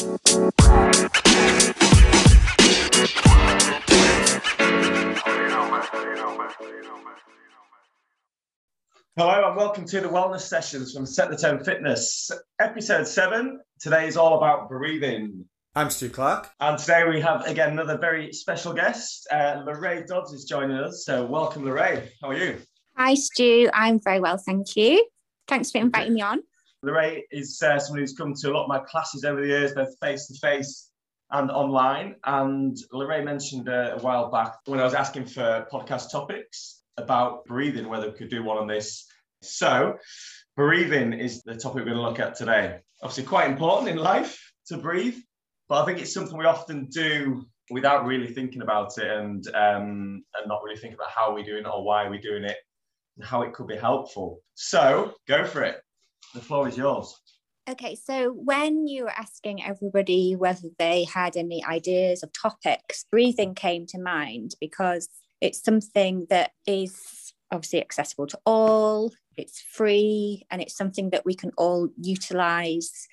Hello and welcome to the wellness sessions from Set the Tone Fitness, episode seven. Today is all about breathing. I'm Stu Clark. And today we have again another very special guest. Uh, Lerae Dodds is joining us. So welcome, Lerae. How are you? Hi, Stu. I'm very well, thank you. Thanks for inviting me on. Lerae is uh, someone who's come to a lot of my classes over the years, both face to face and online. And Lerae mentioned uh, a while back when I was asking for podcast topics about breathing, whether we could do one on this. So, breathing is the topic we're going to look at today. Obviously, quite important in life to breathe, but I think it's something we often do without really thinking about it and um, and not really thinking about how we're doing it or why we're doing it and how it could be helpful. So, go for it. The floor is yours. Okay, so when you were asking everybody whether they had any ideas of topics, breathing came to mind because it's something that is obviously accessible to all, it's free, and it's something that we can all utilize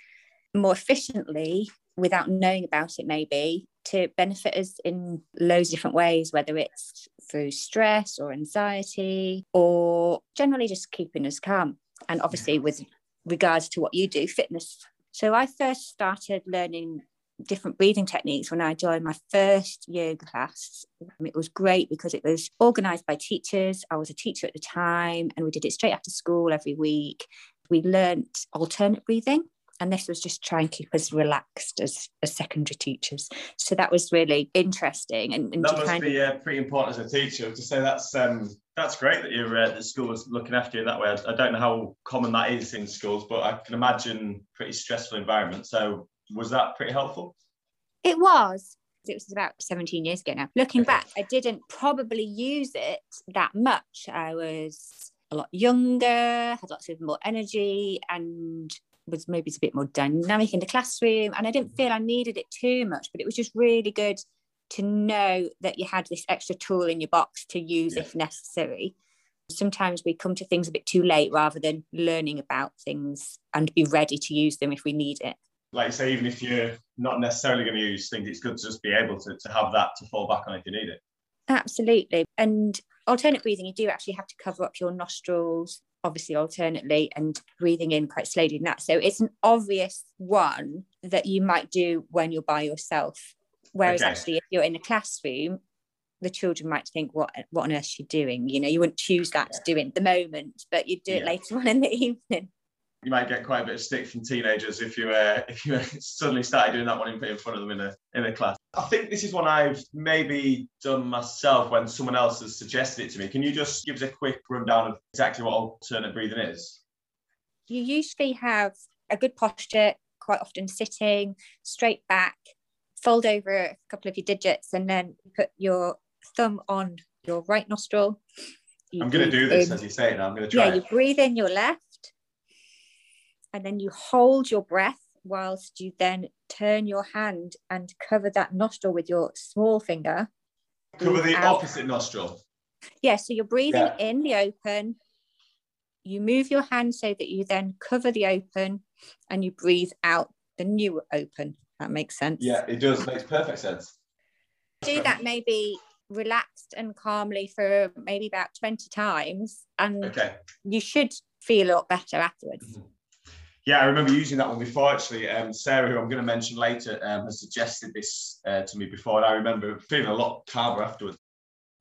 more efficiently without knowing about it, maybe to benefit us in loads of different ways, whether it's through stress or anxiety or generally just keeping us calm. And obviously, with regards to what you do, fitness. So I first started learning different breathing techniques when I joined my first yoga class. It was great because it was organized by teachers. I was a teacher at the time and we did it straight after school every week. We learned alternate breathing. And this was just try and keep us relaxed as, as secondary teachers. So that was really interesting. And, and that must be uh, pretty important as a teacher to say that's um, that's great that you're uh, the school is looking after you that way. I, I don't know how common that is in schools, but I can imagine pretty stressful environment. So was that pretty helpful? It was. It was about 17 years ago now. Looking back, I didn't probably use it that much. I was a lot younger, had lots of more energy, and was maybe a bit more dynamic in the classroom. And I didn't feel I needed it too much, but it was just really good to know that you had this extra tool in your box to use yeah. if necessary. Sometimes we come to things a bit too late rather than learning about things and be ready to use them if we need it like say, even if you're not necessarily going to use things, it's good to just be able to, to have that to fall back on if you need it. Absolutely. And alternate breathing, you do actually have to cover up your nostrils, obviously alternately, and breathing in quite slowly in that. So it's an obvious one that you might do when you're by yourself. Whereas okay. actually, if you're in a classroom, the children might think, "What, what on earth is she doing?" You know, you wouldn't choose that yeah. to do in the moment, but you'd do it later on in the evening you might get quite a bit of stick from teenagers if you uh, if you suddenly started doing that one in, in front of them in a in a class. I think this is one I've maybe done myself when someone else has suggested it to me. Can you just give us a quick rundown of exactly what alternate breathing is? You usually have a good posture, quite often sitting straight back, fold over a couple of your digits, and then put your thumb on your right nostril. You I'm going to do this in, as you say it now. I'm going to try. Yeah, you breathe in your left and then you hold your breath whilst you then turn your hand and cover that nostril with your small finger. Cover the out. opposite nostril. Yeah, so you're breathing yeah. in the open. You move your hand so that you then cover the open and you breathe out the new open. That makes sense. Yeah, it does. Makes perfect sense. Do that maybe relaxed and calmly for maybe about 20 times and okay. you should feel a lot better afterwards. Mm-hmm. Yeah, I remember using that one before actually. Um, Sarah, who I'm going to mention later, um, has suggested this uh, to me before, and I remember feeling a lot calmer afterwards.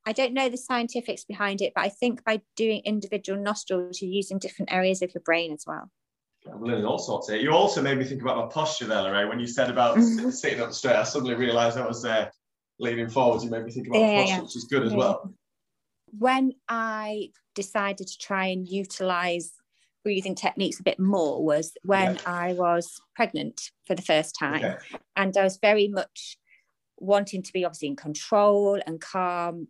I don't know the scientifics behind it, but I think by doing individual nostrils, you're using different areas of your brain as well. I'm learning all sorts here. You also made me think about my posture there, Lerae. When you said about sitting up straight, I suddenly realised I was uh, leaning forwards. You made me think about yeah, posture, yeah. which is good as well. When I decided to try and utilise breathing techniques a bit more was when yeah. I was pregnant for the first time. Okay. And I was very much wanting to be obviously in control and calm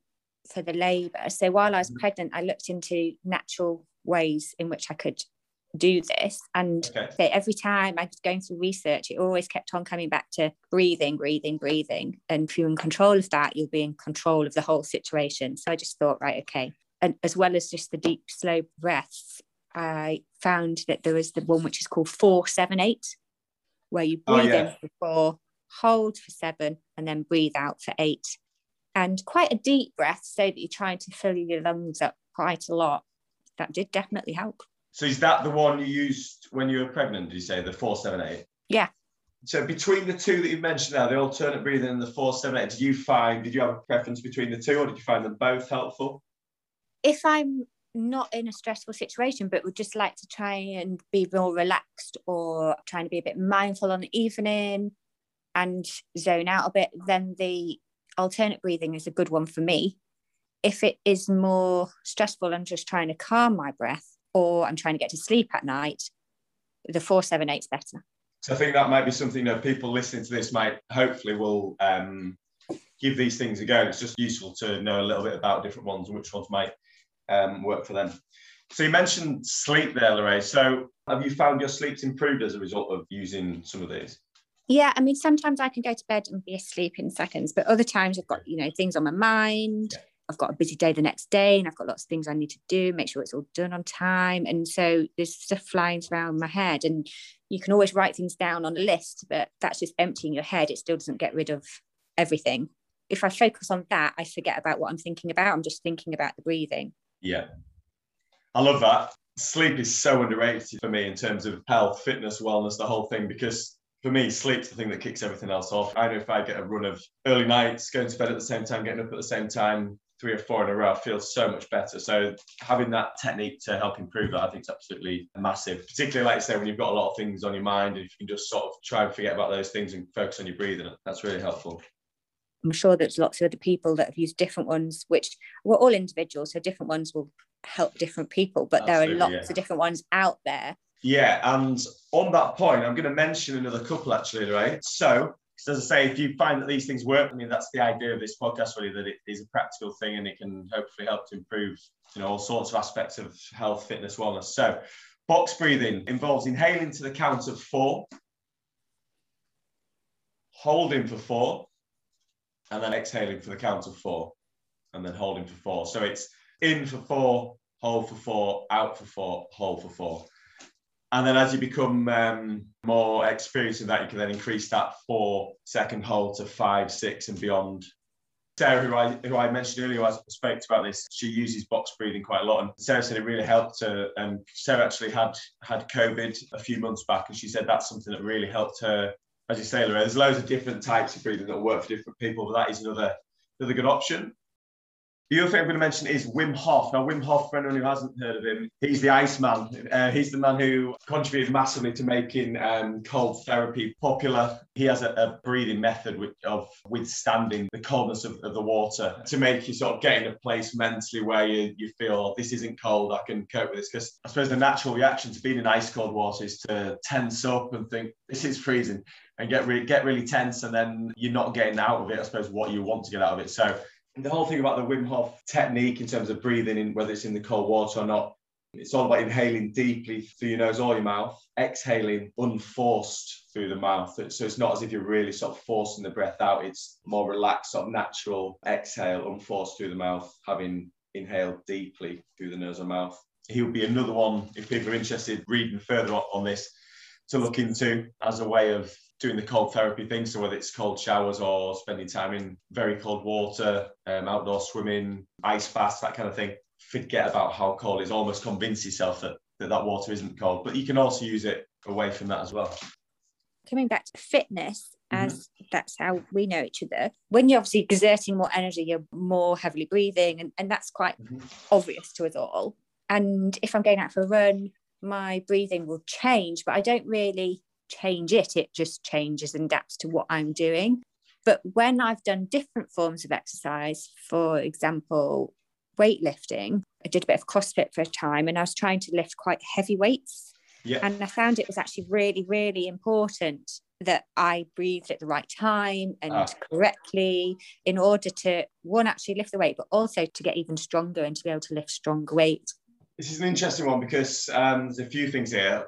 for the labor. So while I was mm-hmm. pregnant, I looked into natural ways in which I could do this. And okay. every time I was going through research, it always kept on coming back to breathing, breathing, breathing. And if you're in control of that, you'll be in control of the whole situation. So I just thought, right, okay. And as well as just the deep, slow breaths, I found that there was the one which is called 478. where you oh, breathe oh, yeah. in for four, hold for seven, and then breathe out for eight. And quite a deep breath so that you're trying to fill your lungs up quite a lot. That did definitely help. So is that the one you used when you were pregnant? Did you say the four seven eight? Yeah. So between the two that you mentioned now, the alternate breathing and the four seven eight, did you find did you have a preference between the two, or did you find them both helpful? If I'm not in a stressful situation, but would just like to try and be more relaxed or trying to be a bit mindful on the evening and zone out a bit, then the alternate breathing is a good one for me. If it is more stressful and just trying to calm my breath, or I'm trying to get to sleep at night, the 478 is better. So I think that might be something that people listening to this might hopefully will um, give these things a go. It's just useful to know a little bit about different ones and which ones might um, work for them. So you mentioned sleep there, Lerae. So have you found your sleep's improved as a result of using some of these? Yeah, I mean, sometimes I can go to bed and be asleep in seconds, but other times I've got, you know, things on my mind. Yeah. I've got a busy day the next day and I've got lots of things I need to do, make sure it's all done on time. And so there's stuff flying around my head. And you can always write things down on a list, but that's just emptying your head. It still doesn't get rid of everything. If I focus on that, I forget about what I'm thinking about. I'm just thinking about the breathing. Yeah. I love that. Sleep is so underrated for me in terms of health, fitness, wellness, the whole thing, because for me, sleep's the thing that kicks everything else off. I know if I get a run of early nights, going to bed at the same time, getting up at the same time, three or four in a row feels so much better. So having that technique to help improve that, I think is absolutely massive. Particularly like I say, when you've got a lot of things on your mind, and if you can just sort of try and forget about those things and focus on your breathing, that's really helpful. I'm sure there's lots of other people that have used different ones, which we're all individuals, so different ones will help different people, but Absolutely, there are lots yeah. of different ones out there. Yeah, and on that point, I'm going to mention another couple actually, right? So as I say, if you find that these things work, I mean, that's the idea of this podcast, really, that it is a practical thing and it can hopefully help to improve, you know, all sorts of aspects of health, fitness, wellness. So, box breathing involves inhaling to the count of four, holding for four, and then exhaling for the count of four, and then holding for four. So it's in for four, hold for four, out for four, hold for four. And then as you become um, more experienced in that, you can then increase that four second hold to five, six, and beyond. Sarah, who I, who I mentioned earlier, I spoke about this, she uses box breathing quite a lot. And Sarah said it really helped her. And Sarah actually had had COVID a few months back. And she said that's something that really helped her. As you say, Lerae, there's loads of different types of breathing that work for different people, but that is another, another good option. The other thing I'm going to mention is Wim Hof. Now, Wim Hof, for anyone who hasn't heard of him, he's the Iceman. Uh, he's the man who contributed massively to making um, cold therapy popular. He has a, a breathing method of withstanding the coldness of, of, the water to make you sort of get in a place mentally where you, you feel this isn't cold, I can cope with this. Because I suppose the natural reaction to being in ice cold water is to tense up and think this is freezing and get get really tense, and then you're not getting out of it. I suppose what you want to get out of it. So the whole thing about the Wim Hof technique in terms of breathing in, whether it's in the cold water or not, it's all about inhaling deeply through your nose or your mouth, exhaling unforced through the mouth. So it's not as if you're really sort of forcing the breath out. It's more relaxed, sort of natural exhale, unforced through the mouth, having inhaled deeply through the nose or mouth. He would be another one if people are interested reading further on this to look into as a way of doing the cold therapy thing. So whether it's cold showers or spending time in very cold water, um, outdoor swimming, ice baths, that kind of thing, forget about how cold it is. Almost convince yourself that, that that water isn't cold. But you can also use it away from that as well. Coming back to fitness, mm-hmm. as mm-hmm. that's how we know each other. When you're obviously exerting more energy, you're more heavily breathing, and, and that's quite mm-hmm. obvious to us all. And if I'm going out for a run, my breathing will change, but I don't really change it, it just changes and adapts to what I'm doing. But when I've done different forms of exercise, for example, weightlifting, I did a bit of CrossFit for a time and I was trying to lift quite heavy weights. Yeah. And I found it was actually really, really important that I breathed at the right time and ah. correctly in order to one actually lift the weight, but also to get even stronger and to be able to lift stronger weight. This is an interesting one because um, there's a few things here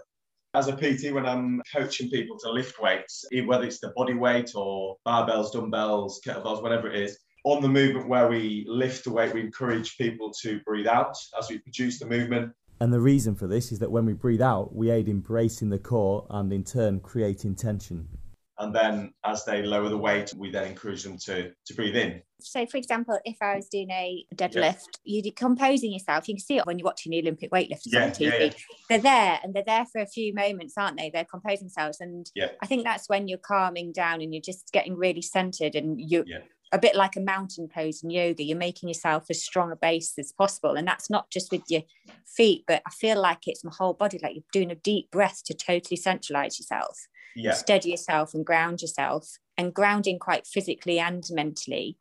as a PT, when I'm coaching people to lift weights, whether it's the body weight or barbells, dumbbells, kettlebells, whatever it is, on the movement where we lift the weight, we encourage people to breathe out as we produce the movement. And the reason for this is that when we breathe out, we aid in bracing the core and in turn creating tension. And then as they lower the weight, we then encourage them to, to breathe in. So, for example, if I was doing a deadlift, you're decomposing yourself. You can see it when you're watching the Olympic weightlifters Yeah, on TV. yeah, yeah. They're there and they're there for a few moments, aren't they? They're composing themselves. And Yeah. I think that's when you're calming down and you're just getting really centered and you're a bit like a mountain pose in yoga. You're making yourself as strong a base as possible. And that's not just with your feet, but I feel like it's my whole body, like you're doing a deep breath to totally centralize yourself Yeah. steady yourself and ground yourself and grounding quite physically and mentally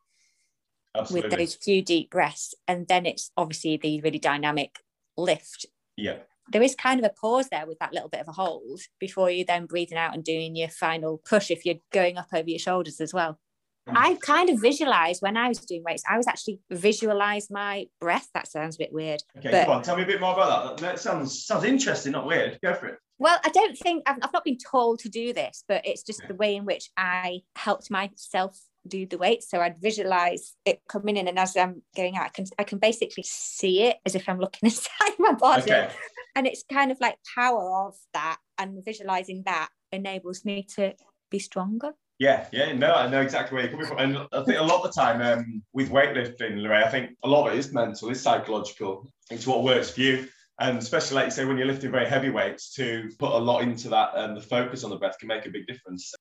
Absolutely. with those few deep breaths and then it's obviously the really dynamic lift Yeah. there is kind of a pause there with that little bit of a hold before you then breathing out and doing your final push if you're going up over your shoulders as well Mm. I kind of visualized when I was doing weights, I was actually visualize my breath. That sounds a bit weird. Okay, But- come on, tell me a bit more about that. That sounds sounds interesting, not weird. Go for it. Well, I don't think I've, I've not been told to do this, but it's just the way in which I helped myself do the weights. So I'd visualize it coming in, and as I'm going out, I can I can basically see it as if I'm looking inside my body, Okay. and it's kind of like power of that, and visualizing that enables me to be stronger. Yeah, yeah, no, I know exactly where you're coming from. And I think a lot of the time um, with weightlifting, Lerae, I think a lot of it is mental, it's psychological. It's what works for you. And especially, like you say, when you're lifting very heavy weights, to put a lot into that and the focus on the breath can make a big difference.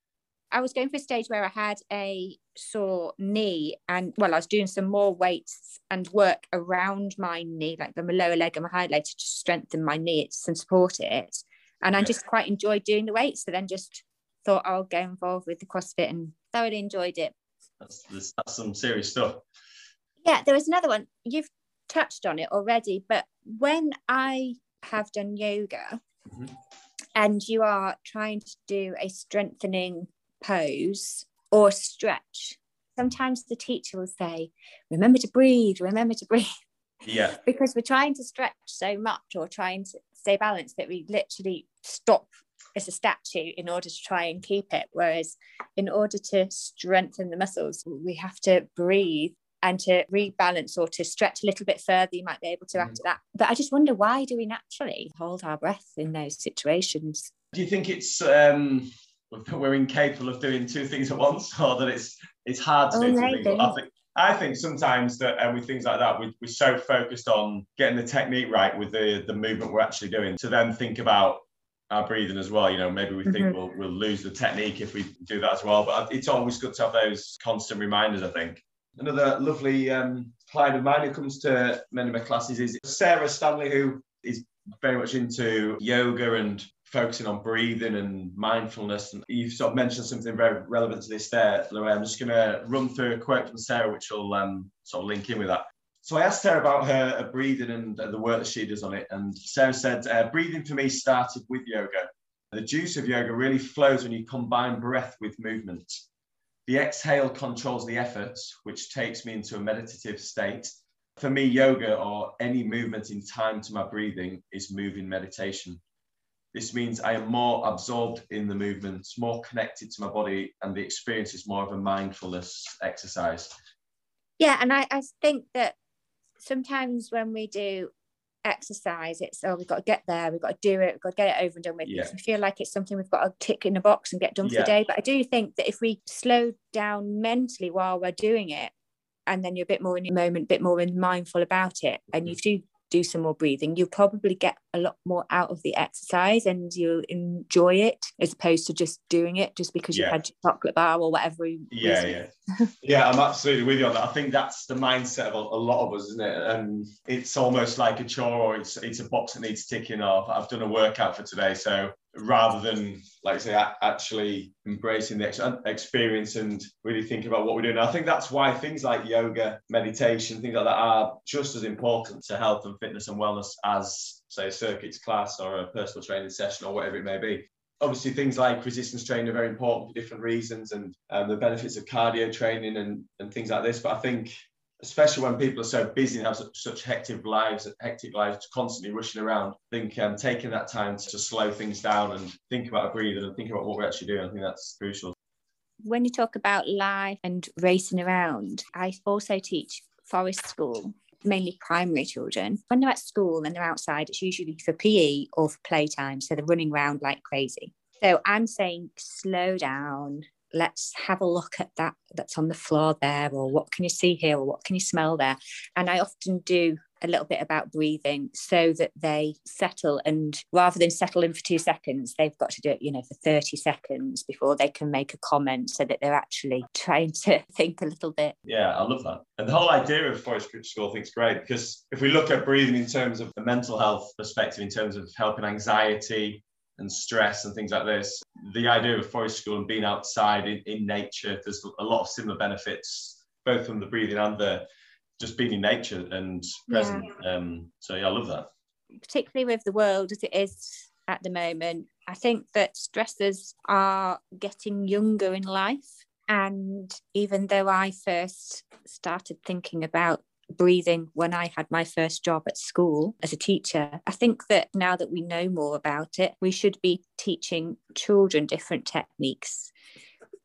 I was going for a stage where I had a sore knee, and well, I was doing some more weights and work around my knee, like the lower leg and my high leg, to just strengthen my knee and support it. And I just quite enjoyed doing the weights. So then just thought I'll get involved with the CrossFit and thoroughly enjoyed it. That's, that's, that's some serious stuff. Yeah, there was another one. You've touched on it already, but when I have done yoga Mhm. and you are trying to do a strengthening pose or stretch, sometimes the teacher will say, Remember to breathe, remember to breathe, Yeah, because we're trying to stretch so much or trying to stay balanced that we literally stop as a statue in order to try and keep it. Whereas, in order to strengthen the muscles, we have to breathe and to rebalance or to stretch a little bit further, you might be able to Mhm. after that. But I just wonder why do we naturally hold our breath in those situations? Do you think it's um, we're incapable of doing two things at once, or that it's it's hard to Oh, do two things? I think I think sometimes that um, with things like that, we, we're so focused on getting the technique right with the the movement we're actually doing, to then think about our breathing as well. You know, maybe we think Mhm. we'll we'll lose the technique if we do that as well. But it's always good to have those constant reminders. I think. Another lovely um, client of mine who comes to many of my classes is Sarah Stanley, who is very much into yoga and focusing on breathing and mindfulness. And you've sort of mentioned something very relevant to this there, Lerae. I'm just going to run through a quote from Sarah, which will um, sort of link in with that. So I asked her about her breathing and uh, the work that she does on it. And Sarah said, uh, breathing for me started with yoga. The juice of yoga really flows when you combine breath with movement. The exhale controls the effort, which takes me into a meditative state. For me, yoga or any movement in time to my breathing is moving meditation. This means I am more absorbed in the movement, more connected to my body, and the experience is more of a mindfulness exercise. Yeah, and I, I think that sometimes when we do exercise, it's oh, we've got to get there, we've got to do it, we've got to get it over and done with. Yeah. because We feel like it's something we've got to tick in a box and get done for Yeah. the day. But I do think that if we slow down mentally while we're doing it, and then you're a bit more in the moment, a bit more mindful about it, and you mm. do do some more breathing, you'll probably get a lot more out of the exercise and you'll enjoy it as opposed to just doing it just because Yeah. you've had your chocolate bar or whatever. Yeah, reason. yeah. yeah, I'm absolutely with you on that. I think that's the mindset of a, a lot of us, isn't it? And it's almost like a chore or it's it's a box that needs ticking off. I've done a workout for today. So rather than, like say, actually embracing the ex- experience and really thinking about what we're doing, I think that's why things like yoga, meditation, things like that are just as important to health and fitness and wellness as, say, a circuits class or a personal training session or whatever it may be. Obviously things like resistance training are very important for different reasons and um, the benefits of cardio training and, and things like this but i think especially when people are so busy and have such, such hectic lives hectic lives constantly rushing around I think um, taking that time to slow things down and think about breathing and think about what we're actually doing i think that's crucial when you talk about life and racing around, I also teach forest school. mainly primary children, when they're at school and they're outside, it's usually for PE or for playtime. So they're running around like crazy. So I'm saying slow down. Let's have a look at that that's on the floor there, or what can you see here, or what can you smell there? And I often do a little bit about breathing so that they settle and rather than settle in for two seconds they've got to do it you know for 30 seconds before they can make a comment so that they're actually trying to think a little bit yeah i love that and the whole idea of forest school i think is great because if we look at breathing in terms of the mental health perspective in terms of helping anxiety and stress and things like this the idea of forest school and being outside in, in nature there's a lot of similar benefits both from the breathing and the just being in nature and present. Yeah. Um, so yeah, I love that. Particularly with the world as it is at the moment, I think that stressors are getting younger in life. And even though I first started thinking about breathing when I had my first job at school as a teacher. I think that now that we know more about it, we should be teaching children different techniques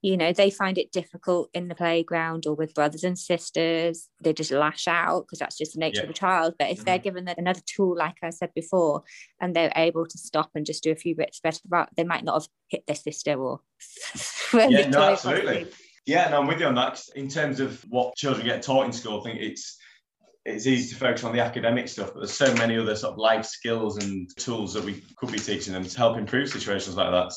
you know they find it difficult in the playground or with brothers and sisters they just lash out because that's just the nature yeah. of a child but if mm-hmm. they're given another tool like i said before and they're able to stop and just do a few bits better about, they might not have hit their sister or yeah no absolutely yeah no i'm with you on that in terms of what children get taught in school i think it's it's easy to focus on the academic stuff, but there's so many other sort of life skills and tools that we could be teaching them to help improve situations like that.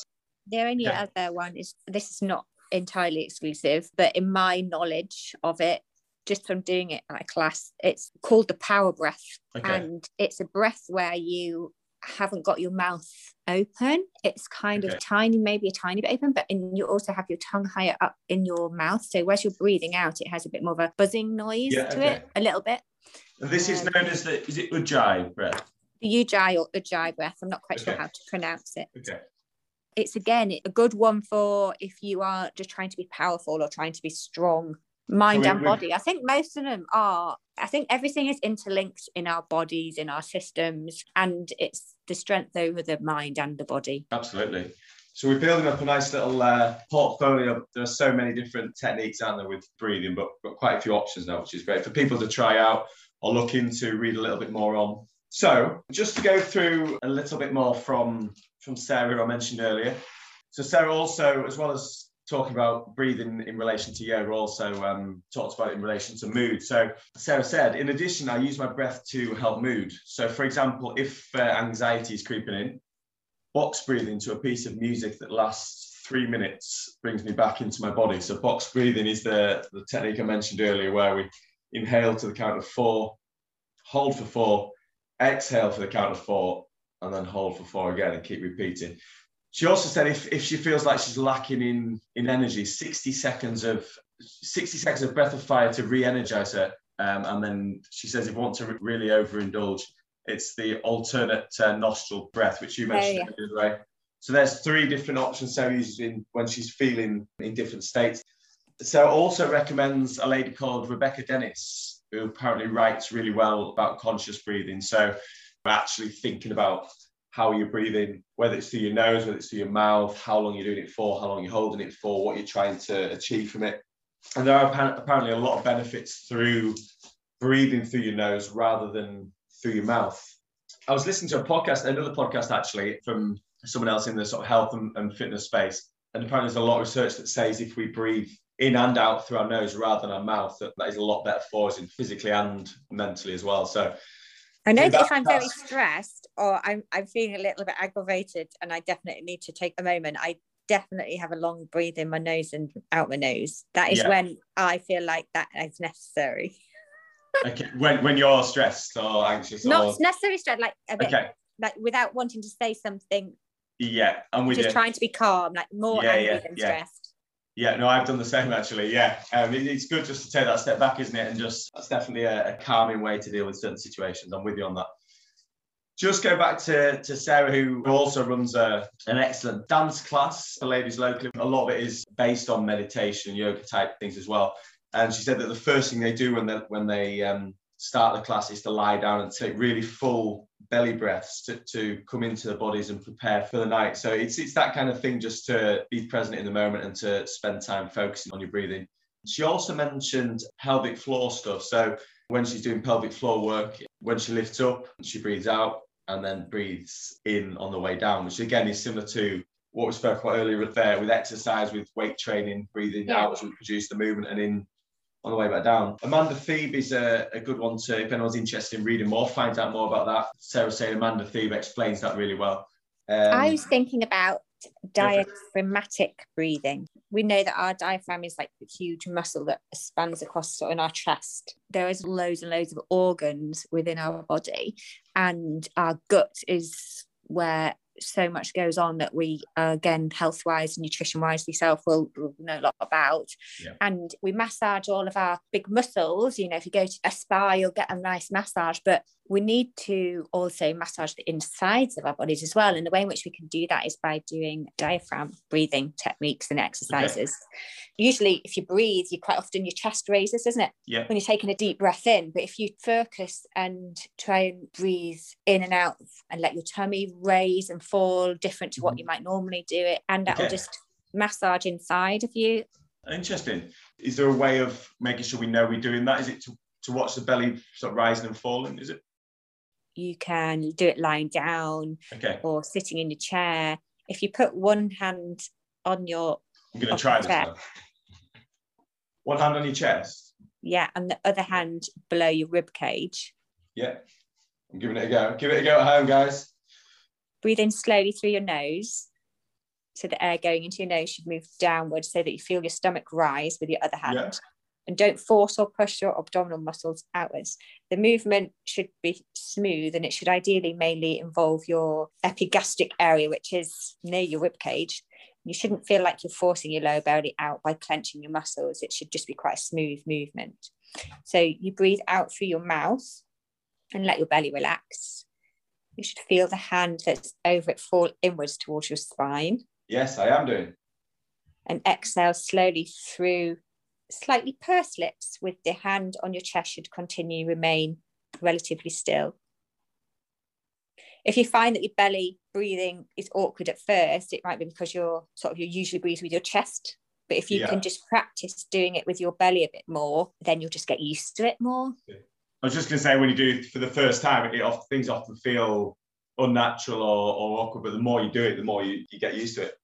The only yeah. other one is this is not entirely exclusive, but in my knowledge of it, just from doing it at a class, it's called the power breath. Okay. And it's a breath where you haven't got your mouth open. It's kind okay. of tiny, maybe a tiny bit open, but and you also have your tongue higher up in your mouth. So as you're breathing out, it has a bit more of a buzzing noise yeah, to okay. it, a little bit. And this um, is known as the, is it Ujjayi breath? The Ujjayi or Ujjayi breath. I'm not quite okay. sure how to pronounce it. Okay it's again a good one for if you are just trying to be powerful or trying to be strong mind and body i think most of them are i think everything is interlinked in our bodies in our systems and it's the strength over the mind and the body absolutely so we're building up a nice little uh, portfolio. There are so many different techniques out there with breathing, but got quite a few options now, which is great for people to try out or look into, read a little bit more on. So just to go through a little bit more from from Sarah, I mentioned earlier. So Sarah also, as well as talking about breathing in relation to yoga, also um, talks about in relation to mood. So Sarah said, in addition, I use my breath to help mood. So for example, if uh, anxiety is creeping in, box breathing to a piece of music that lasts three minutes brings me back into my body. So box breathing is the, the technique I mentioned earlier, where we inhale to the count of four, hold for four, exhale for the count of four, and then hold for four again and keep repeating. She also said if, if she feels like she's lacking in, in energy, 60 seconds of 60 seconds of breath of fire to re-energize her. Um, and then she says if you want to re- really overindulge, it's the alternate uh, nostril breath, which you mentioned, oh, yeah. right? So there's three different options Sarah uses in when she's feeling in different states. Sarah also recommends a lady called Rebecca Dennis, who apparently writes really well about conscious breathing. So actually thinking about how you're breathing, whether it's through your nose, whether it's through your mouth, how long you're doing it for, how long you're holding it for, what you're trying to achieve from it. And there are apparently a lot of benefits through breathing through your nose rather than through your mouth. I was listening to a podcast, another podcast actually, from someone else in the sort of health and, and fitness space. And apparently, there's a lot of research that says if we breathe in and out through our nose rather than our mouth, that, that is a lot better for us in physically and mentally as well. So I know that if I'm very stressed or I'm, I'm feeling a little bit aggravated and I definitely need to take a moment, I definitely have a long breathe in my nose and out my nose. That is yeah. when I feel like that is necessary. Okay, when when you're stressed or anxious, not or... necessarily stressed, like a bit, okay, like without wanting to say something. Yeah, I'm with just you. trying to be calm, like more yeah, angry yeah, than yeah. stressed. Yeah, no, I've done the same actually. Yeah, um, it, it's good just to take that step back, isn't it? And just that's definitely a, a, calming way to deal with certain situations. I'm with you on that. Just go back to, to Sarah, who also runs a, an excellent dance class for ladies locally. A lot of it is based on meditation, yoga type things as well. And she said that the first thing they do when they when they um, start the class is to lie down and take really full belly breaths to, to come into the bodies and prepare for the night. So it's it's that kind of thing just to be present in the moment and to spend time focusing on your breathing. She also mentioned pelvic floor stuff. So when she's doing pelvic floor work, when she lifts up, she breathes out and then breathes in on the way down, which again is similar to what we spoke about earlier there with exercise, with weight training, breathing Yeah. out as we produce the movement and in on the way back down. Amanda Thebe is a, a good one to, if anyone's interested in reading more, find out more about that. Sarah saying Amanda Thebe explains that really well. Um, I was thinking about diaphragmatic breathing. We know that our diaphragm is like a huge muscle that spans across sort of in our chest. There is loads and loads of organs within our body, and our gut is where so much goes on that we uh, again health wise nutrition wise yourself will, will know a lot about Yeah. and we massage all of our big muscles you know if you go to a spa you'll get a nice massage but we need to also massage the insides of our bodies as well and the way in which we can do that is by doing diaphragm breathing techniques and exercises usually if you breathe you quite often your chest raises isn't it yeah, when you're taking a deep breath in. But if you focus and try and breathe in and out and let your tummy raise and fall different to what mm-hmm. you might normally do it, and that will Okay. just massage inside of you. interesting. Is there a way of making sure we know we're doing that? Is it to, to watch the belly sort of rising and falling? Is it? You can do it lying down Okay, or sitting in your chair. If you put one hand on your I'm to try this now. One hand on your chest. yeah, and the other hand below your rib cage. Yeah, I'm giving it a go. Give it a go at home, guys. Breathe in slowly through your nose. So the air going into your nose should move downwards so that you feel your stomach rise with your other hand. Yeah. And don't force or push your abdominal muscles outwards. The movement should be smooth and it should ideally mainly involve your epigastric area, which is near your rib cage. You shouldn't feel like you're forcing your lower belly out by clenching your muscles. It should just be quite a smooth movement. So you breathe out through your mouth and let your belly relax. You should feel the hand that's over it fall inwards towards your spine Yes, I am doing. and exhale slowly through slightly pursed lips with the hand on your chest should continue remain relatively still. If you find that your belly breathing is awkward at first, it might be because you're sort of you usually breathe with your chest. But if you Yeah. can just practice doing it with your belly a bit more, then you'll just get used to it more. I was just going to say, when you do it for the first time, it often, things often feel unnatural or, or awkward, but the more you do it, the more you, you get used to it.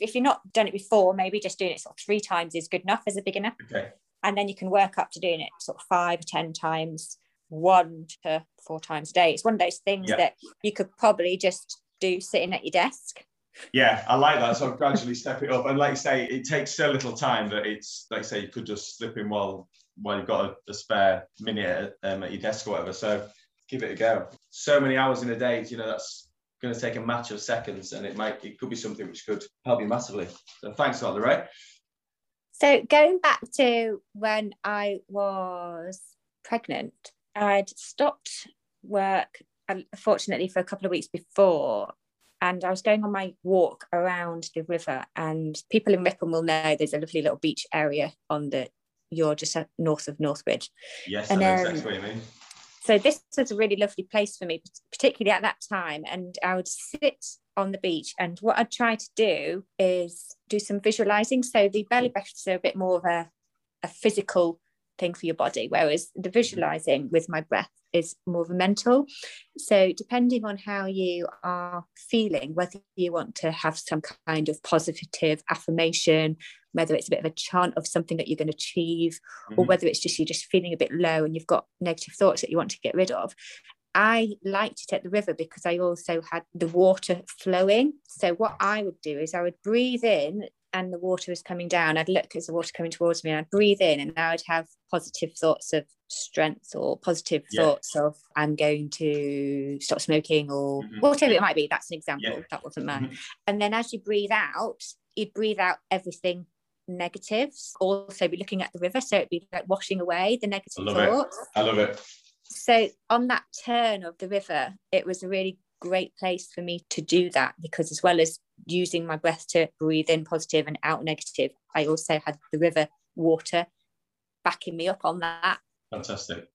If you're not done it before, maybe just doing it sort of three times is good enough as a beginner. Okay. and then you can work up to doing it sort of five or ten times one to four times a day it's one of those things Yeah. that you could probably just do sitting at your desk Yeah, I like that. So gradually step it up. And like you say, it takes so little time that it's like you say you could just slip in while while you've got a, a spare minute um, at your desk or whatever. So give it a go. So many hours in a day, you know, that's going to take a match of seconds, and it might it could be something which could help you massively. So thanks a lot, Lerae. so going back to when i was pregnant i'd stopped work unfortunately for a couple of weeks before and I was going on my walk around the river, and people in Ripon will know there's a lovely little beach area on the you're just uh, north of Northbridge. Yes, And, I know um, exactly what you mean. So this was a really lovely place for me particularly at that time and i would sit on the beach and what i'd try to do is do some visualizing. So the belly breaths are a bit more of a, a physical thing for your body whereas the visualizing with my breath is more of a mental so depending on how you are feeling whether you want to have some kind of positive affirmation whether it's a bit of a chant of something that you're going to achieve or Mhm. whether it's just you're just feeling a bit low and you've got negative thoughts that you want to get rid of. I liked it at the river because I also had the water flowing. So what I would do is I would breathe in and the water was coming down. I'd look as the water coming towards me and I'd breathe in and now I would have positive thoughts of strength or positive Yeah. thoughts of I'm going to stop smoking or Mhm. whatever it might be. That's an example. Yeah. That wasn't mine. Mhm. And then as you breathe out, you'd breathe out everything negatives. Also be looking at the river. So it'd be like washing away the negative it. thoughts. I love it. So on that turn of the river, it was a really great place for me to do that because as well as using my breath to breathe in positive and out negative, I also had the river water backing me up on that. Fantastic.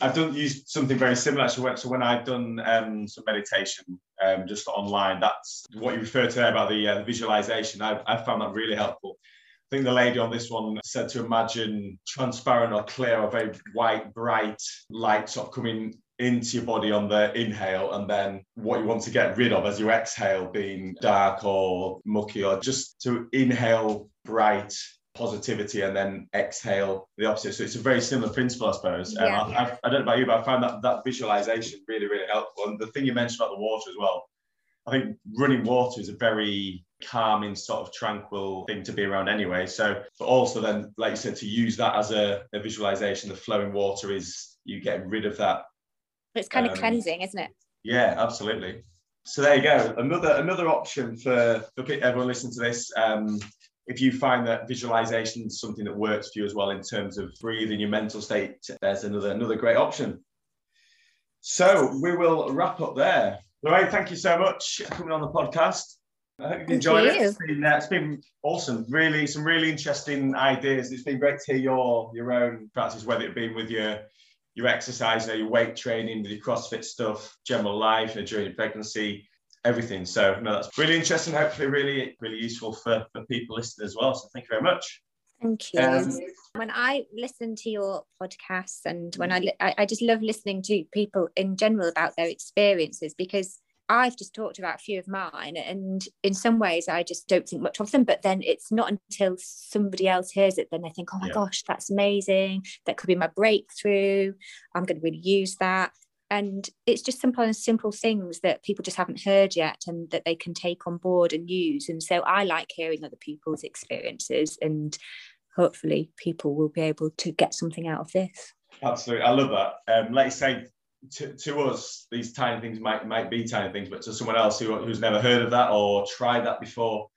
I've done used something very similar actually. So when I've done um, some meditation um, just online, that's what you referred to there about the, uh, the visualization. I, I found that really helpful. I think the lady on this one said to imagine transparent or clear or very white, bright light sort of coming into your body on the inhale, and then what you want to get rid of as you exhale being dark or mucky, or just to inhale bright positivity and then exhale the opposite. So it's a very similar principle, I suppose. Yeah. Um, I, I, I, don't know about you, but I found that that visualization really, really helpful. And the thing you mentioned about the water as well, I think running water is a very calming, sort of tranquil thing to be around anyway. So, but also then, like you said, to use that as a, a visualization, the flowing water is you get rid of that. It's kind um, of cleansing, isn't it? Yeah, absolutely. So there you go. Another another option for, for everyone listening to this. Um, if you find that visualization is something that works for you as well in terms of breathing your mental state, there's another another great option. So we will wrap up there. Lerae, thank you so much for coming on the podcast. I hope you've enjoyed it. It's been, uh, it's been awesome. Really, some really interesting ideas. It's been great to hear your your own practice, whether it be with your your exercise, you know, your weight training, your CrossFit stuff, general life, you know, during your pregnancy, everything. So no, that's really interesting. Hopefully, really, really useful for, for people listening as well. So thank you very much. Thank you. Um, when I listen to your podcasts and when I, li- I, I just love listening to people in general about their experiences because I've just talked about a few of mine, and in some ways, I just don't think much of them. But then it's not until somebody else hears it, then they think, oh my yeah. gosh, that's amazing. That could be my breakthrough. I'm going to really use that. And it's just simple simple things that people just haven't heard yet and that they can take on board and use. And so I like hearing other people's experiences and hopefully people will be able to get something out of this. Absolutely. I love that. Um, like you say, to, to us, these tiny things might might be tiny things, but to someone else who, who's never heard of that or tried that before,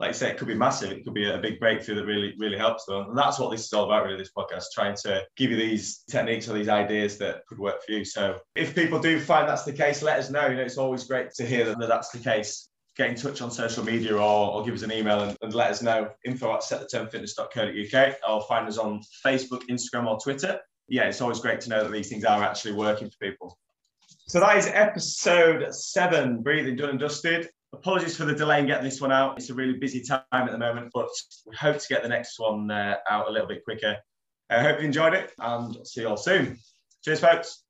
like I say, it could be massive. It could be a big breakthrough that really, really helps them. And that's what this is all about, really, this podcast, trying to give you these techniques or these ideas that could work for you. So if people do find that's the case, let us know. You know, it's always great to hear that that's the case. Get in touch on social media or, or give us an email and, and let us know. Info at setthetonefitness.co.uk or find us on Facebook, Instagram, or Twitter yeah, it's always great to know that these things are actually working for people. So that is episode seven, Breathing Done and Dusted. Apologies for the delay in getting this one out. It's a really busy time at the moment, but we hope to get the next one uh, out a little bit quicker. I hope you enjoyed it and see you all soon. Cheers, folks.